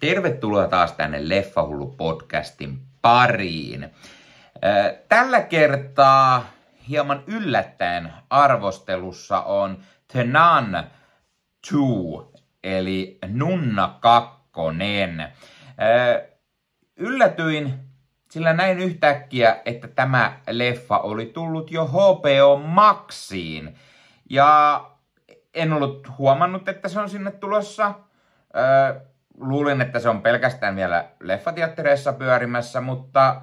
Tervetuloa taas tänne Leffahullu podcastin pariin. Tällä kertaa hieman yllättäen arvostelussa on The Nun 2, eli Nunna 2. Yllätyin, sillä näin yhtäkkiä, että tämä leffa oli tullut jo HBO Maxiin. Ja en ollut huomannut, että se on sinne tulossa luulin, että se on pelkästään vielä leffateattereissa pyörimässä, mutta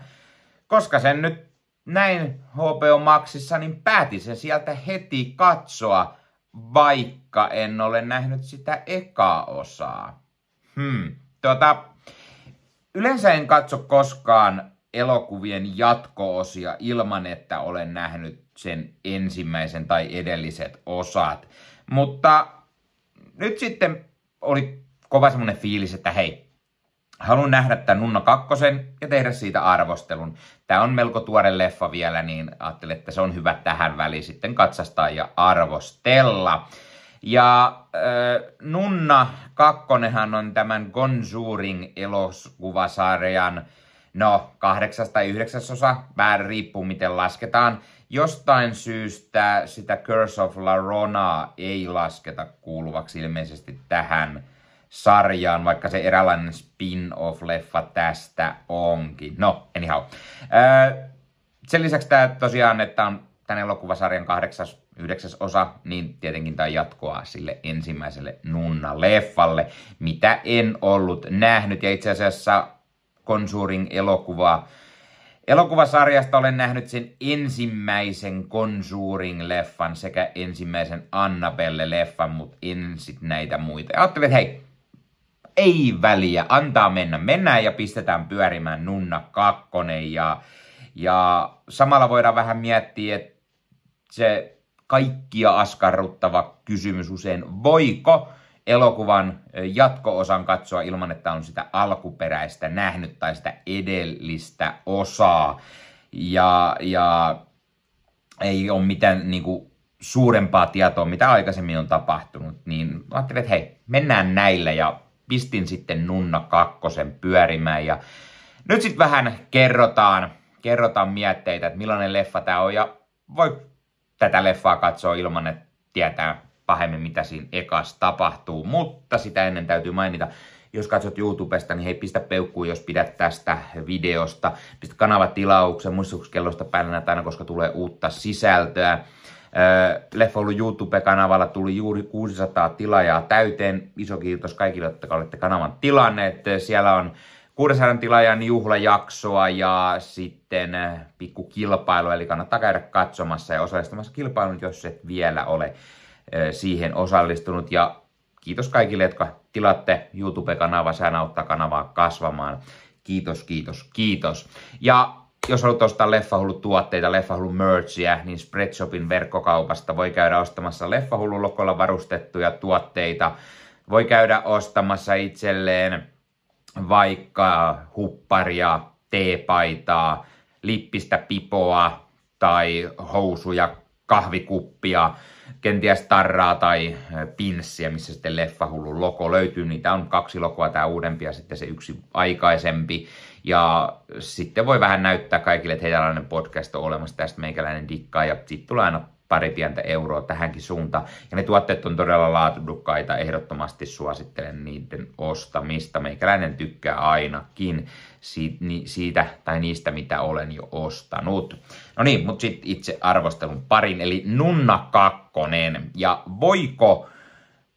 koska sen nyt näin HBO Maxissa, niin päätin sen sieltä heti katsoa, vaikka en ole nähnyt sitä ekaa osaa. Hmm. Tuota, yleensä en katso koskaan elokuvien jatko-osia ilman, että olen nähnyt sen ensimmäisen tai edelliset osat. Mutta nyt sitten oli kova semmonen fiilis, että hei, haluan nähdä tämän Nunna kakkosen ja tehdä siitä arvostelun. Tämä on melko tuore leffa vielä, niin ajattelin, että se on hyvä tähän väliin sitten katsastaa ja arvostella. Ja äh, Nunna kakkonenhan on tämän Gonjuring elokuvasarjan no kahdeksas tai yhdeksäsosa, vähän riippuu miten lasketaan. Jostain syystä sitä Curse of La Rona ei lasketa kuuluvaksi ilmeisesti tähän sarjaan, vaikka se eräänlainen spin-off-leffa tästä onkin. No, anyhow. Öö, sen lisäksi tämä tosiaan, että on tämän elokuvasarjan kahdeksas, yhdeksäs osa, niin tietenkin tämä jatkoa sille ensimmäiselle Nunna-leffalle, mitä en ollut nähnyt. Ja itse asiassa Conjuring elokuva Elokuvasarjasta olen nähnyt sen ensimmäisen Conjuring-leffan sekä ensimmäisen Annabelle-leffan, mutta en sit näitä muita. Ja ajattelin, että hei, ei väliä, antaa mennä. Mennään ja pistetään pyörimään Nunna kakkonen ja, ja samalla voidaan vähän miettiä, että se kaikkia askarruttava kysymys usein, voiko elokuvan jatko-osan katsoa ilman, että on sitä alkuperäistä nähnyt tai sitä edellistä osaa. Ja, ja ei ole mitään niin kuin, suurempaa tietoa, mitä aikaisemmin on tapahtunut, niin ajattelin, että hei, mennään näillä ja pistin sitten Nunna kakkosen pyörimään ja nyt sitten vähän kerrotaan, kerrotaan mietteitä, että millainen leffa tämä on ja voi tätä leffaa katsoa ilman, että tietää pahemmin, mitä siinä ekas tapahtuu. Mutta sitä ennen täytyy mainita, jos katsot YouTubesta, niin hei, pistä peukkuun, jos pidät tästä videosta. Pistä kanavatilauksen, muistutuskellosta päällä näitä aina, koska tulee uutta sisältöä. Leffoulu YouTube-kanavalla tuli juuri 600 tilaajaa täyteen. Iso kiitos kaikille, jotka olette kanavan tilanneet. Siellä on 600 tilaajan juhlajaksoa ja sitten pikku kilpailu, eli kannattaa käydä katsomassa ja osallistumassa kilpailuun, jos et vielä ole siihen osallistunut. Ja kiitos kaikille, jotka tilatte YouTube-kanavaa, sehän auttaa kanavaa kasvamaan. Kiitos, kiitos, kiitos. Ja jos haluat ostaa Leffahullu tuotteita, Leffahullu merchia, niin Spreadshopin verkkokaupasta voi käydä ostamassa Leffahullu lokolla varustettuja tuotteita. Voi käydä ostamassa itselleen vaikka hupparia, teepaitaa, lippistä pipoa tai housuja, kahvikuppia, kenties tarraa tai pinssiä, missä sitten Leffahullun logo löytyy. Niitä on kaksi logoa, tämä uudempi ja sitten se yksi aikaisempi. Ja sitten voi vähän näyttää kaikille, että tällainen podcast on olemassa, tästä meikäläinen dikkaa ja sitten tulee aina pari pientä euroa tähänkin suuntaan. Ja ne tuotteet on todella laatudukkaita, ehdottomasti suosittelen niiden ostamista. Meikäläinen tykkää ainakin siitä tai niistä, mitä olen jo ostanut. No niin, mutta sitten itse arvostelun parin, eli Nunna kakkonen. Ja voiko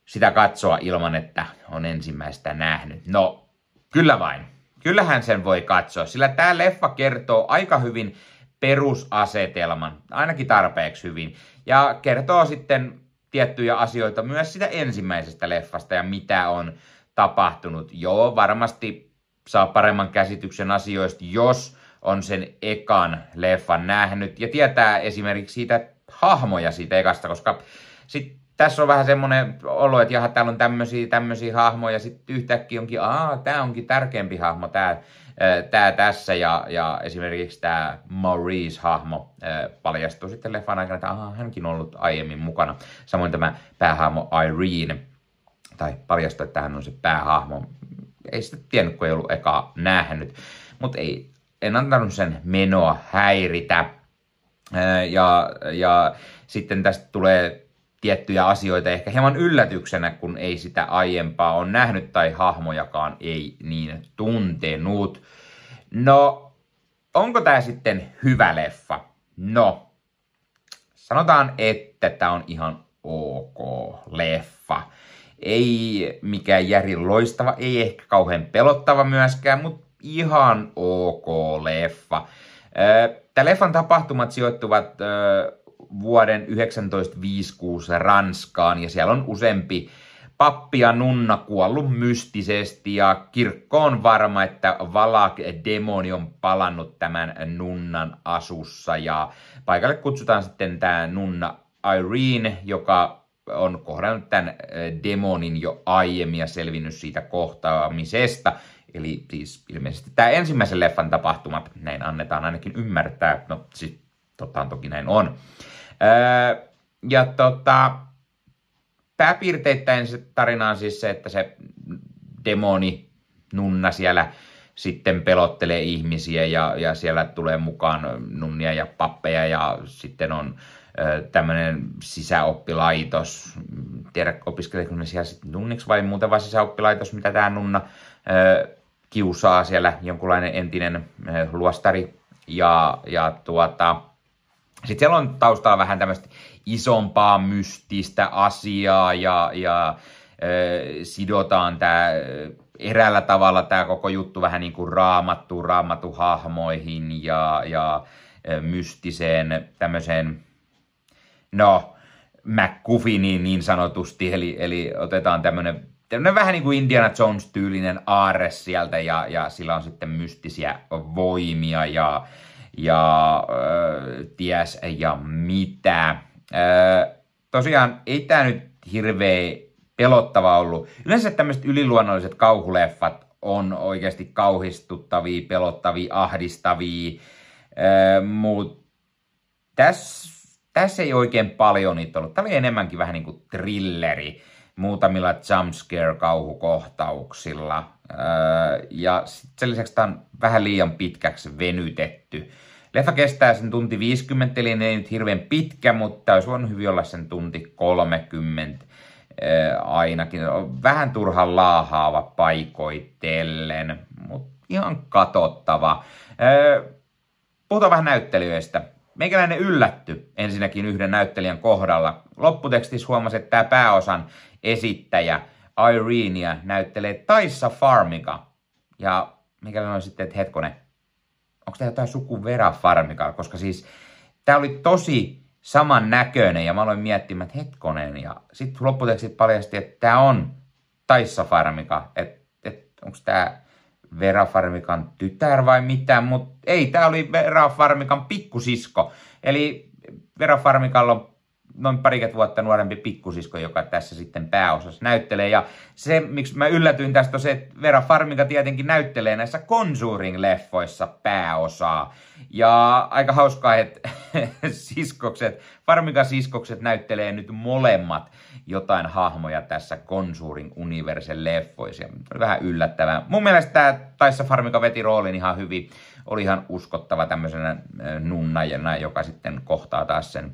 sitä katsoa ilman, että on ensimmäistä nähnyt? No, kyllä vain. Kyllähän sen voi katsoa, sillä tämä leffa kertoo aika hyvin perusasetelman, ainakin tarpeeksi hyvin, ja kertoo sitten tiettyjä asioita myös sitä ensimmäisestä leffasta ja mitä on tapahtunut. Joo, varmasti saa paremman käsityksen asioista, jos on sen ekan leffan nähnyt ja tietää esimerkiksi siitä hahmoja siitä ekasta, koska sit tässä on vähän semmoinen olo, että jaha, täällä on tämmöisiä, tämmöisiä hahmoja, sitten yhtäkkiä onkin, aa, tämä onkin tärkeämpi hahmo, tämä tää tässä, ja, ja esimerkiksi tämä Maurice-hahmo paljastuu sitten leffan aikana, että aha, hänkin on ollut aiemmin mukana. Samoin tämä päähahmo Irene, tai paljastuu, että hän on se päähahmo. ei sitä tiennyt, kun ei ollut eka nähnyt. Mutta ei, en antanut sen menoa häiritä. Ja, ja sitten tästä tulee tiettyjä asioita ehkä hieman yllätyksenä, kun ei sitä aiempaa on nähnyt tai hahmojakaan ei niin tuntenut. No, onko tämä sitten hyvä leffa? No, sanotaan, että tämä on ihan ok leffa. Ei mikään järi loistava, ei ehkä kauhean pelottava myöskään, mutta ihan ok leffa. Tämä leffan tapahtumat sijoittuvat vuoden 1956 Ranskaan ja siellä on useampi pappi ja nunna kuollut mystisesti ja kirkko on varma, että Valak demoni on palannut tämän nunnan asussa ja paikalle kutsutaan sitten tämä nunna Irene, joka on kohdannut tämän demonin jo aiemmin ja selvinnyt siitä kohtaamisesta. Eli siis ilmeisesti tämä ensimmäisen leffan tapahtumat, näin annetaan ainakin ymmärtää, no siis totta toki näin on. Öö, ja tota, pääpiirteittäin se tarina on siis se, että se demoni nunna siellä sitten pelottelee ihmisiä ja, ja siellä tulee mukaan nunnia ja pappeja ja sitten on tämmöinen sisäoppilaitos. Tiedä, opiskeleeko ne siellä sitten nunniksi vai muuten vai sisäoppilaitos, mitä tämä nunna ö, kiusaa siellä, jonkunlainen entinen ö, luostari. Ja, ja tuota, sitten siellä on taustalla vähän tämmöistä isompaa mystistä asiaa ja, ja ö, sidotaan tämä eräällä tavalla tämä koko juttu vähän niin kuin raamattu, raamattu hahmoihin ja, ja mystiseen tämmöiseen, no, McGuffiniin niin sanotusti, eli, eli otetaan tämmöinen tämmöinen vähän niin kuin Indiana Jones-tyylinen aarre sieltä ja, ja sillä on sitten mystisiä voimia ja, ja äh, ties ja mitä. Äh, tosiaan ei tämä nyt hirveä pelottava ollut. Yleensä tämmöiset yliluonnolliset kauhuleffat on oikeasti kauhistuttavia, pelottavia, ahdistavia, äh, mutta tässä täs ei oikein paljon niitä ollut. Tämä oli enemmänkin vähän niin kuin thrilleri muutamilla jumpscare-kauhukohtauksilla. Ja sen lisäksi tämä on vähän liian pitkäksi venytetty. Leffa kestää sen tunti 50, eli ei nyt hirveän pitkä, mutta olisi voinut hyvin olla sen tunti 30 ainakin. Vähän turhan laahaava paikoitellen, mutta ihan katottava. Puhutaan vähän näyttelijöistä. Meikäläinen yllätty ensinnäkin yhden näyttelijän kohdalla. Lopputekstissä huomasi, että tämä pääosan esittäjä Irenia näyttelee Taissa Farmika. Ja mikä on sitten, että hetkonen, onko tämä jotain suku Vera Farmika? Koska siis tämä oli tosi saman näköinen ja mä aloin miettimään, että hetkonen. Ja sitten lopputekstit paljasti, että tämä on Taissa Farmika. Että et, onko tämä Vera Farmikan tytär vai mitä, mutta ei, tämä oli Vera Farmikan pikkusisko. Eli Vera Farmikalla on noin parikymmentä vuotta nuorempi pikkusisko, joka tässä sitten pääosassa näyttelee. Ja se, miksi mä yllätyin tästä, on se, että Vera Farmiga tietenkin näyttelee näissä Conjuring-leffoissa pääosaa. Ja aika hauskaa, että siskokset, Farmiga siskokset näyttelee nyt molemmat jotain hahmoja tässä Conjuring Universen leffoissa. Vähän yllättävää. Mun mielestä tämä Taissa Farmiga veti roolin ihan hyvin. Oli ihan uskottava tämmöisenä nunnajana, joka sitten kohtaa taas sen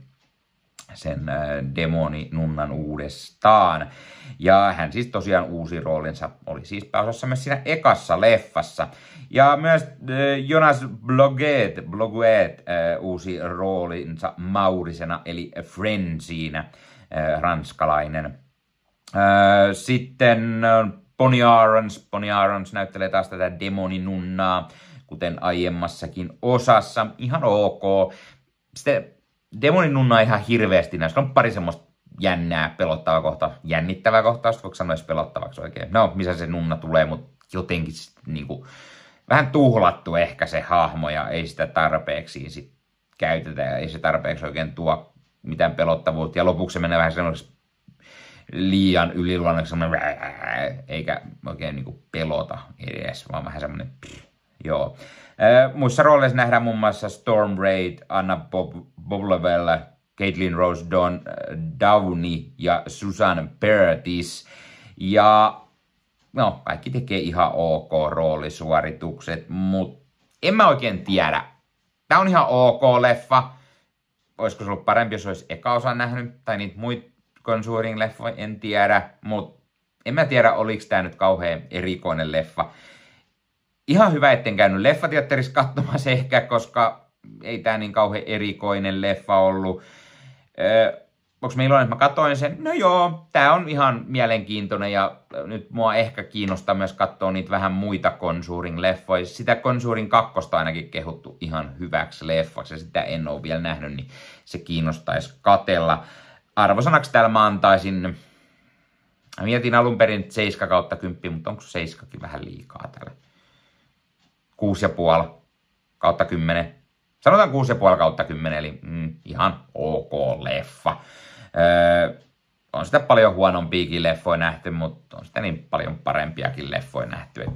sen äh, demoni nunnan uudestaan. Ja hän siis tosiaan uusi roolinsa, oli siis pääosassa myös siinä ekassa leffassa. Ja myös äh, Jonas Bloguet, Bloguet äh, uusi roolinsa Maurisena, eli Frenziinä, ranskalainen. Sitten Bonnie Arons, Bonnie Arons näyttelee taas tätä nunnaa, kuten aiemmassakin osassa. Ihan ok. Sitten Demonin nunna ihan hirveästi näissä. On pari semmoista jännää, pelottavaa kohta, jännittävää kohtausta, voiko sanoa pelottavaksi oikein. No, missä se nunna tulee, mutta jotenkin niin kuin, vähän tuhlattu ehkä se hahmo ja ei sitä tarpeeksi sit käytetä ja ei se tarpeeksi oikein tuo mitään pelottavuutta. Ja lopuksi se menee vähän semmoiseksi liian yliluonnoksi, eikä oikein niin kuin pelota edes, vaan vähän semmoinen, joo. Muissa rooleissa nähdään muun muassa Storm Raid, Anna Bob, Boblevel, Caitlin Rose Don, Downey ja Susan Pertis. Ja no, kaikki tekee ihan ok roolisuoritukset, mutta en mä oikein tiedä. Tää on ihan ok leffa. Olisiko se ollut parempi, jos olisi eka osa nähnyt, tai niitä muita Conjuring leffoja, en tiedä, mutta en mä tiedä, oliko tämä nyt kauhean erikoinen leffa. Ihan hyvä, etten käynyt leffateatterissa katsomassa ehkä, koska ei tämä niin kauhean erikoinen leffa ollut. Öö, onko me iloinen, että mä katoin sen? No joo, tämä on ihan mielenkiintoinen ja nyt mua ehkä kiinnostaa myös katsoa niitä vähän muita Conjuring-leffoja. Sitä Conjuring 2 ainakin kehuttu ihan hyväksi leffaksi ja sitä en ole vielä nähnyt, niin se kiinnostaisi katella. Arvosanaksi täällä mä antaisin, mä mietin alun perin 7 kautta 10, mutta onko 7 vähän liikaa täällä? 6,5 kautta 10. Sanotaan 6,5 kautta 10, eli mm, ihan ok leffa. Öö, on sitä paljon huonompiakin leffoja nähty, mutta on sitä niin paljon parempiakin leffoja nähty, että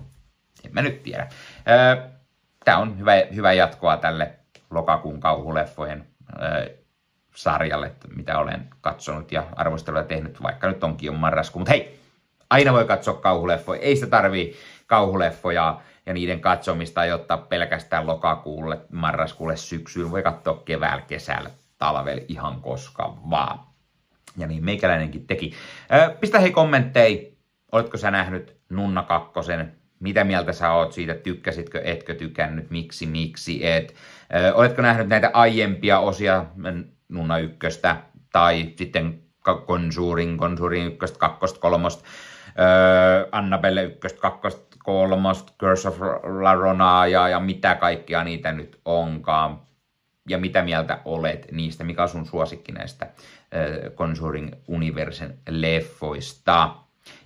en mä nyt tiedä. Öö, Tämä on hyvä, hyvä jatkoa tälle lokakuun kauhuleffojen öö, sarjalle, mitä olen katsonut ja arvosteluja tehnyt, vaikka nyt onkin jo marrasku. Mutta hei, aina voi katsoa kauhuleffoja. Ei sitä tarvii kauhuleffoja ja niiden katsomista ei ottaa pelkästään lokakuulle, marraskuulle, syksyyn. Voi katsoa keväällä, kesällä, talvella, ihan koska vaan. Ja niin meikäläinenkin teki. Pistä hei kommentteja, oletko sä nähnyt Nunna kakkosen, mitä mieltä sä oot siitä, tykkäsitkö, etkö tykännyt, miksi, miksi et. Oletko nähnyt näitä aiempia osia Nunna ykköstä tai sitten Conjuring, Conjuring ykköstä, kakkosta, kolmosta, Annabelle ykköstä, kakkosta, kolmosta, Curse of La Rona ja, ja mitä kaikkea niitä nyt onkaan. Ja mitä mieltä olet niistä, mikä on sun suosikki näistä äh, Conjuring Universen leffoista.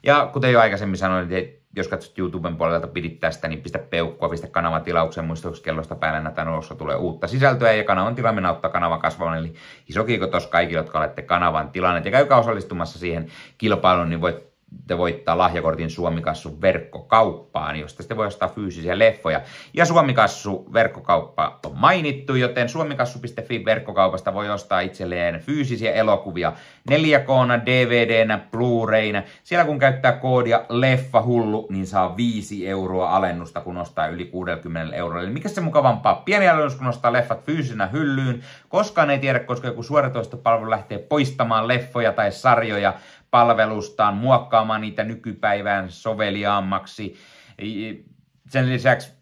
Ja kuten jo aikaisemmin sanoin, että jos katsot YouTuben puolelta pidit tästä, niin pistä peukkua, pistä kanavan tilaukseen, muistuksi kellosta päällä näitä tulee uutta sisältöä ja kanavan tilaaminen auttaa kanavan kasvavan, eli iso kiitos kaikille, jotka olette kanavan tilanneet. Ja käykää osallistumassa siihen kilpailuun, niin voit te voittaa lahjakortin Suomikassu verkkokauppaan, josta sitten voi ostaa fyysisiä leffoja. Ja Suomikassu verkkokauppa on mainittu, joten suomikassu.fi verkkokaupasta voi ostaa itselleen fyysisiä elokuvia 4K, DVDnä, Blu-rayna. Siellä kun käyttää koodia LEFFAHULLU, niin saa 5 euroa alennusta, kun ostaa yli 60 euroa. Eli mikä se mukavampaa? Pieni alennus, kun ostaa leffat fyysisenä hyllyyn. Koskaan ei tiedä, koska joku suoratoistopalvelu lähtee poistamaan leffoja tai sarjoja palvelustaan, muokkaamaan niitä nykypäivään soveliaammaksi. Sen lisäksi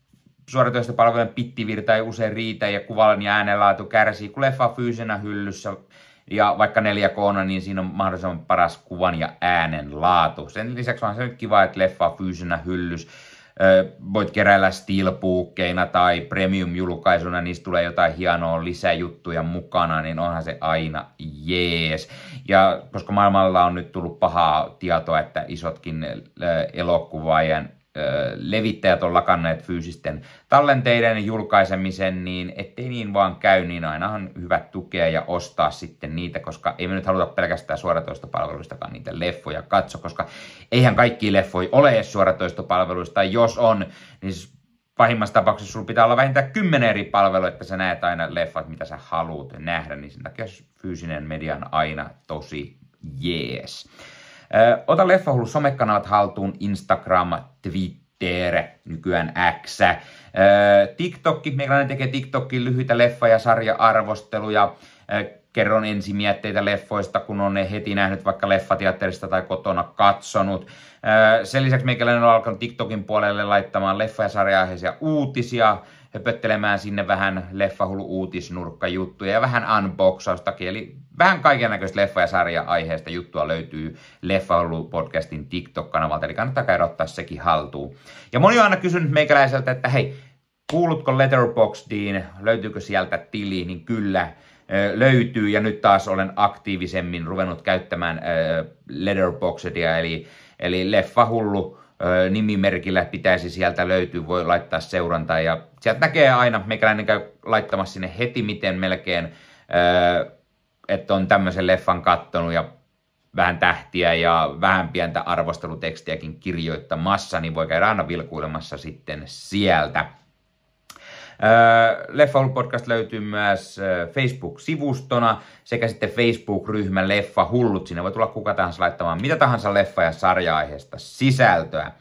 suoratoistopalvelujen pittivirta ei usein riitä ja kuvan ja äänenlaatu kärsii, kun leffa on fyysisenä hyllyssä ja vaikka 4K, niin siinä on mahdollisimman paras kuvan ja äänen laatu. Sen lisäksi on se nyt kiva, että leffa on fyysisenä hyllys voit keräillä steelbookkeina tai premium-julkaisuna, niistä tulee jotain hienoa lisäjuttuja mukana, niin onhan se aina jees. Ja koska maailmalla on nyt tullut pahaa tietoa, että isotkin elokuvaajien levittäjät on lakanneet fyysisten tallenteiden julkaisemisen, niin ettei niin vaan käy, niin aina on hyvä tukea ja ostaa sitten niitä, koska ei me nyt haluta pelkästään suoratoistopalveluistakaan niitä leffoja katso, koska eihän kaikki leffoja ole edes suoratoistopalveluista, jos on, niin pahimmassa tapauksessa sulla pitää olla vähintään kymmenen eri palvelua, että sä näet aina leffat, mitä sä haluat nähdä, niin sen takia fyysinen media on aina tosi jees. Ota Leffahullu somekanavat haltuun, Instagram, Twitter, nykyään X. TikTokki, meikäläinen tekee TikTokin lyhyitä leffa- ja sarja-arvosteluja. Kerron ensimietteitä leffoista, kun on ne heti nähnyt vaikka leffateatterista tai kotona katsonut. Sen lisäksi meikäläinen on alkanut TikTokin puolelle laittamaan leffa- ja sarja uutisia höpöttelemään sinne vähän leffahullu uutisnurkkajuttuja ja vähän unboxaustakin. Eli vähän kaiken näköistä leffa- ja sarja-aiheesta juttua löytyy Leffahullu podcastin TikTok-kanavalta, eli kannattaa käydä ottaa sekin haltuun. Ja moni on aina kysynyt meikäläiseltä, että hei, kuulutko Letterboxdiin, löytyykö sieltä tili, niin kyllä löytyy ja nyt taas olen aktiivisemmin ruvennut käyttämään Letterboxdia, eli, eli Leffahullu nimimerkillä pitäisi sieltä löytyä, voi laittaa seurantaa ja sieltä näkee aina, meikäläinen käy laittamassa sinne heti miten melkein, että on tämmöisen leffan kattonut ja vähän tähtiä ja vähän pientä arvostelutekstiäkin kirjoittamassa, niin voi käydä aina vilkuilemassa sitten sieltä. Leffa Podcast löytyy myös Facebook-sivustona sekä sitten Facebook-ryhmä Leffa Hullut. Sinne voi tulla kuka tahansa laittamaan mitä tahansa leffa- ja sarja-aiheesta sisältöä.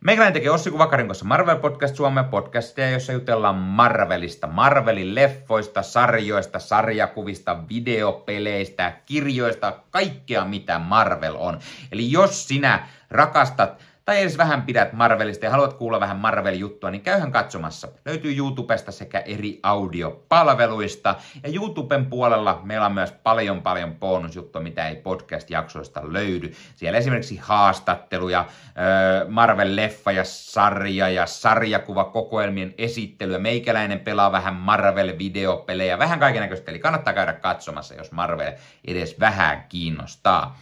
Meikäläinen tekee Ossi Kuvakarin kanssa Marvel Podcast Suomen podcastia, jossa jutellaan Marvelista, Marvelin leffoista, sarjoista, sarjakuvista, videopeleistä, kirjoista, kaikkea mitä Marvel on. Eli jos sinä rakastat tai edes vähän pidät Marvelista ja haluat kuulla vähän Marvel-juttua, niin käyhän katsomassa. Löytyy YouTubesta sekä eri audiopalveluista. Ja YouTuben puolella meillä on myös paljon paljon bonusjuttuja, mitä ei podcast-jaksoista löydy. Siellä esimerkiksi haastatteluja, Marvel-leffa ja sarja ja sarjakuva kokoelmien esittelyä. Meikäläinen pelaa vähän Marvel-videopelejä, vähän kaikenlaista. Eli kannattaa käydä katsomassa, jos Marvel edes vähän kiinnostaa.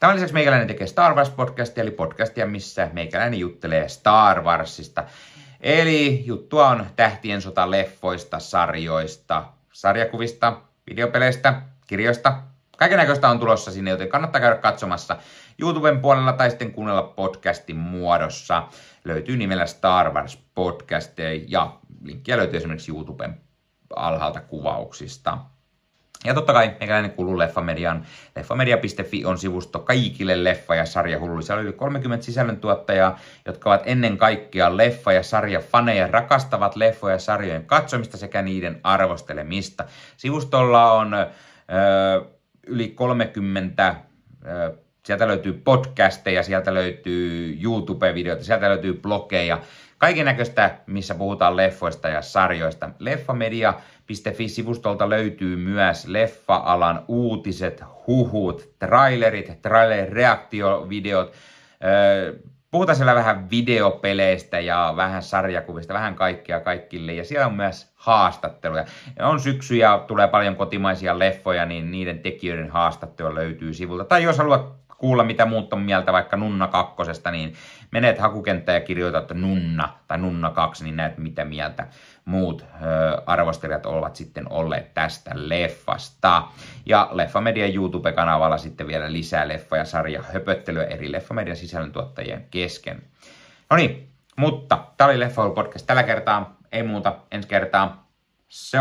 Tämän lisäksi meikäläinen tekee Star Wars-podcastia, eli podcastia, missä meikäläinen juttelee Star Warsista. Eli juttua on tähtien sota leffoista, sarjoista, sarjakuvista, videopeleistä, kirjoista. Kaiken näköistä on tulossa sinne, joten kannattaa käydä katsomassa YouTuben puolella tai sitten kuunnella podcastin muodossa. Löytyy nimellä Star Wars Podcast ja linkkiä löytyy esimerkiksi YouTuben alhaalta kuvauksista. Ja totta kai meikäläinen kuuluu Leffamedian. Leffamedia.fi on sivusto kaikille leffa- ja sarjahulluille. Siellä on yli 30 sisällöntuottajaa, jotka ovat ennen kaikkea leffa- ja sarjafaneja, rakastavat leffoja ja sarjojen katsomista sekä niiden arvostelemista. Sivustolla on ö, yli 30 ö, Sieltä löytyy podcasteja, sieltä löytyy YouTube-videoita, sieltä löytyy blogeja, kaiken näköistä, missä puhutaan leffoista ja sarjoista. Leffamedia.fi-sivustolta löytyy myös leffa-alan uutiset, huhut, trailerit, trailer-reaktiovideot. Puhutaan siellä vähän videopeleistä ja vähän sarjakuvista, vähän kaikkea kaikille. Ja siellä on myös haastatteluja. On syksy ja tulee paljon kotimaisia leffoja, niin niiden tekijöiden haastattelu löytyy sivulta. Tai jos haluat kuulla, mitä muut on mieltä vaikka Nunna kakkosesta, niin menet hakukenttään ja kirjoitat Nunna tai Nunna 2, niin näet mitä mieltä muut ö, arvostelijat ovat sitten olleet tästä leffasta. Ja Leffamedian YouTube-kanavalla sitten vielä lisää leffa- ja sarja höpöttelyä eri Leffamedian sisällöntuottajien kesken. No niin, mutta tämä oli Leffa podcast tällä kertaa. Ei muuta, ensi kertaa. Se!